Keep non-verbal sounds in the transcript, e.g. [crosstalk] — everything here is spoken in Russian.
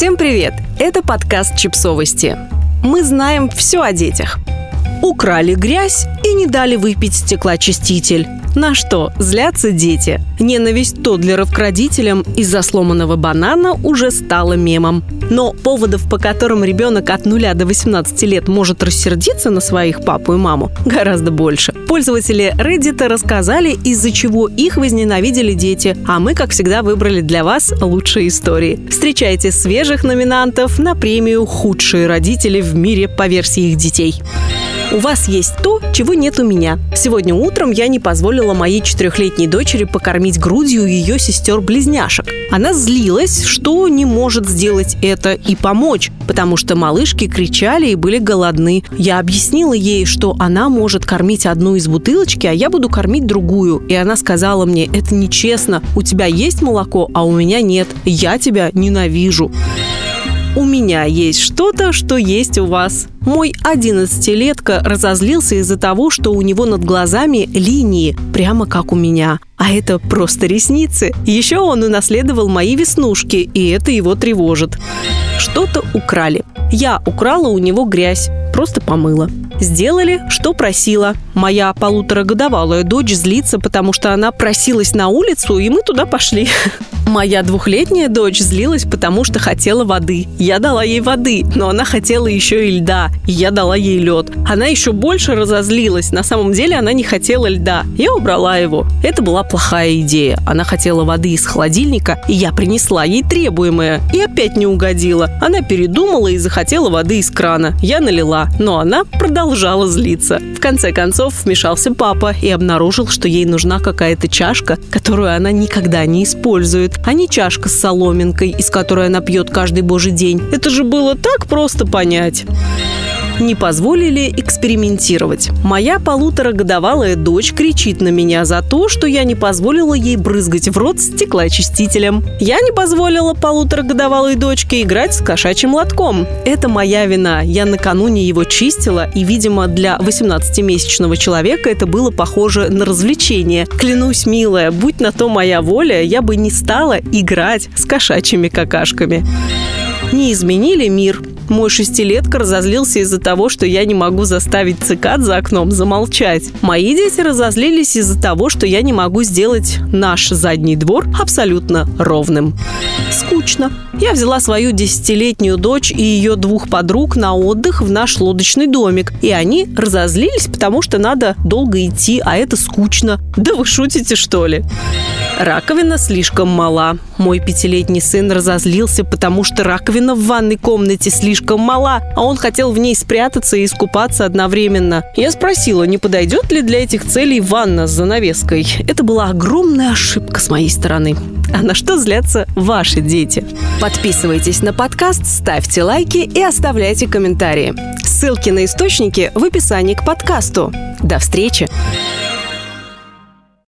Всем привет! Это подкаст «Чипсовости». Мы знаем все о детях. Украли грязь и не дали выпить стеклоочиститель. На что злятся дети? Ненависть Тодлеров к родителям из-за сломанного банана уже стала мемом. Но поводов, по которым ребенок от 0 до 18 лет может рассердиться на своих папу и маму, гораздо больше. Пользователи Reddit рассказали, из-за чего их возненавидели дети, а мы, как всегда, выбрали для вас лучшие истории. Встречайте свежих номинантов на премию «Худшие родители в мире» по версии их детей. У вас есть то, чего нет у меня. Сегодня утром я не позволила моей четырехлетней дочери покормить грудью ее сестер-близняшек. Она злилась, что не может сделать это и помочь, потому что малышки кричали и были голодны. Я объяснила ей, что она может кормить одну из бутылочки, а я буду кормить другую. И она сказала мне, это нечестно, у тебя есть молоко, а у меня нет. Я тебя ненавижу. У меня есть что-то, что есть у вас. Мой 11-летка разозлился из-за того, что у него над глазами линии, прямо как у меня. А это просто ресницы. Еще он унаследовал мои веснушки, и это его тревожит. Что-то украли. Я украла у него грязь, просто помыла. Сделали, что просила. Моя полуторагодовалая дочь злится, потому что она просилась на улицу, и мы туда пошли. [laughs] Моя двухлетняя дочь злилась, потому что хотела воды. Я дала ей воды, но она хотела еще и льда. И я дала ей лед. Она еще больше разозлилась. На самом деле она не хотела льда. Я убрала его. Это была плохая идея. Она хотела воды из холодильника, и я принесла ей требуемое. И опять не угодила. Она передумала и захотела воды из крана. Я налила, но она продолжала злиться. В конце концов вмешался папа и обнаружил, что ей нужна какая-то чашка, которую она никогда не использует а не чашка с соломинкой, из которой она пьет каждый божий день. Это же было так просто понять не позволили экспериментировать. Моя полуторагодовалая дочь кричит на меня за то, что я не позволила ей брызгать в рот стеклоочистителем. Я не позволила полуторагодовалой дочке играть с кошачьим лотком. Это моя вина. Я накануне его чистила, и, видимо, для 18-месячного человека это было похоже на развлечение. Клянусь, милая, будь на то моя воля, я бы не стала играть с кошачьими какашками. Не изменили мир, мой шестилетка разозлился из-за того, что я не могу заставить цикад за окном замолчать. Мои дети разозлились из-за того, что я не могу сделать наш задний двор абсолютно ровным. Скучно. Я взяла свою десятилетнюю дочь и ее двух подруг на отдых в наш лодочный домик. И они разозлились, потому что надо долго идти, а это скучно. Да вы шутите, что ли? Раковина слишком мала. Мой пятилетний сын разозлился, потому что раковина в ванной комнате слишком мала, а он хотел в ней спрятаться и искупаться одновременно. Я спросила, не подойдет ли для этих целей ванна с занавеской. Это была огромная ошибка с моей стороны. А на что злятся ваши дети? Подписывайтесь на подкаст, ставьте лайки и оставляйте комментарии. Ссылки на источники в описании к подкасту. До встречи!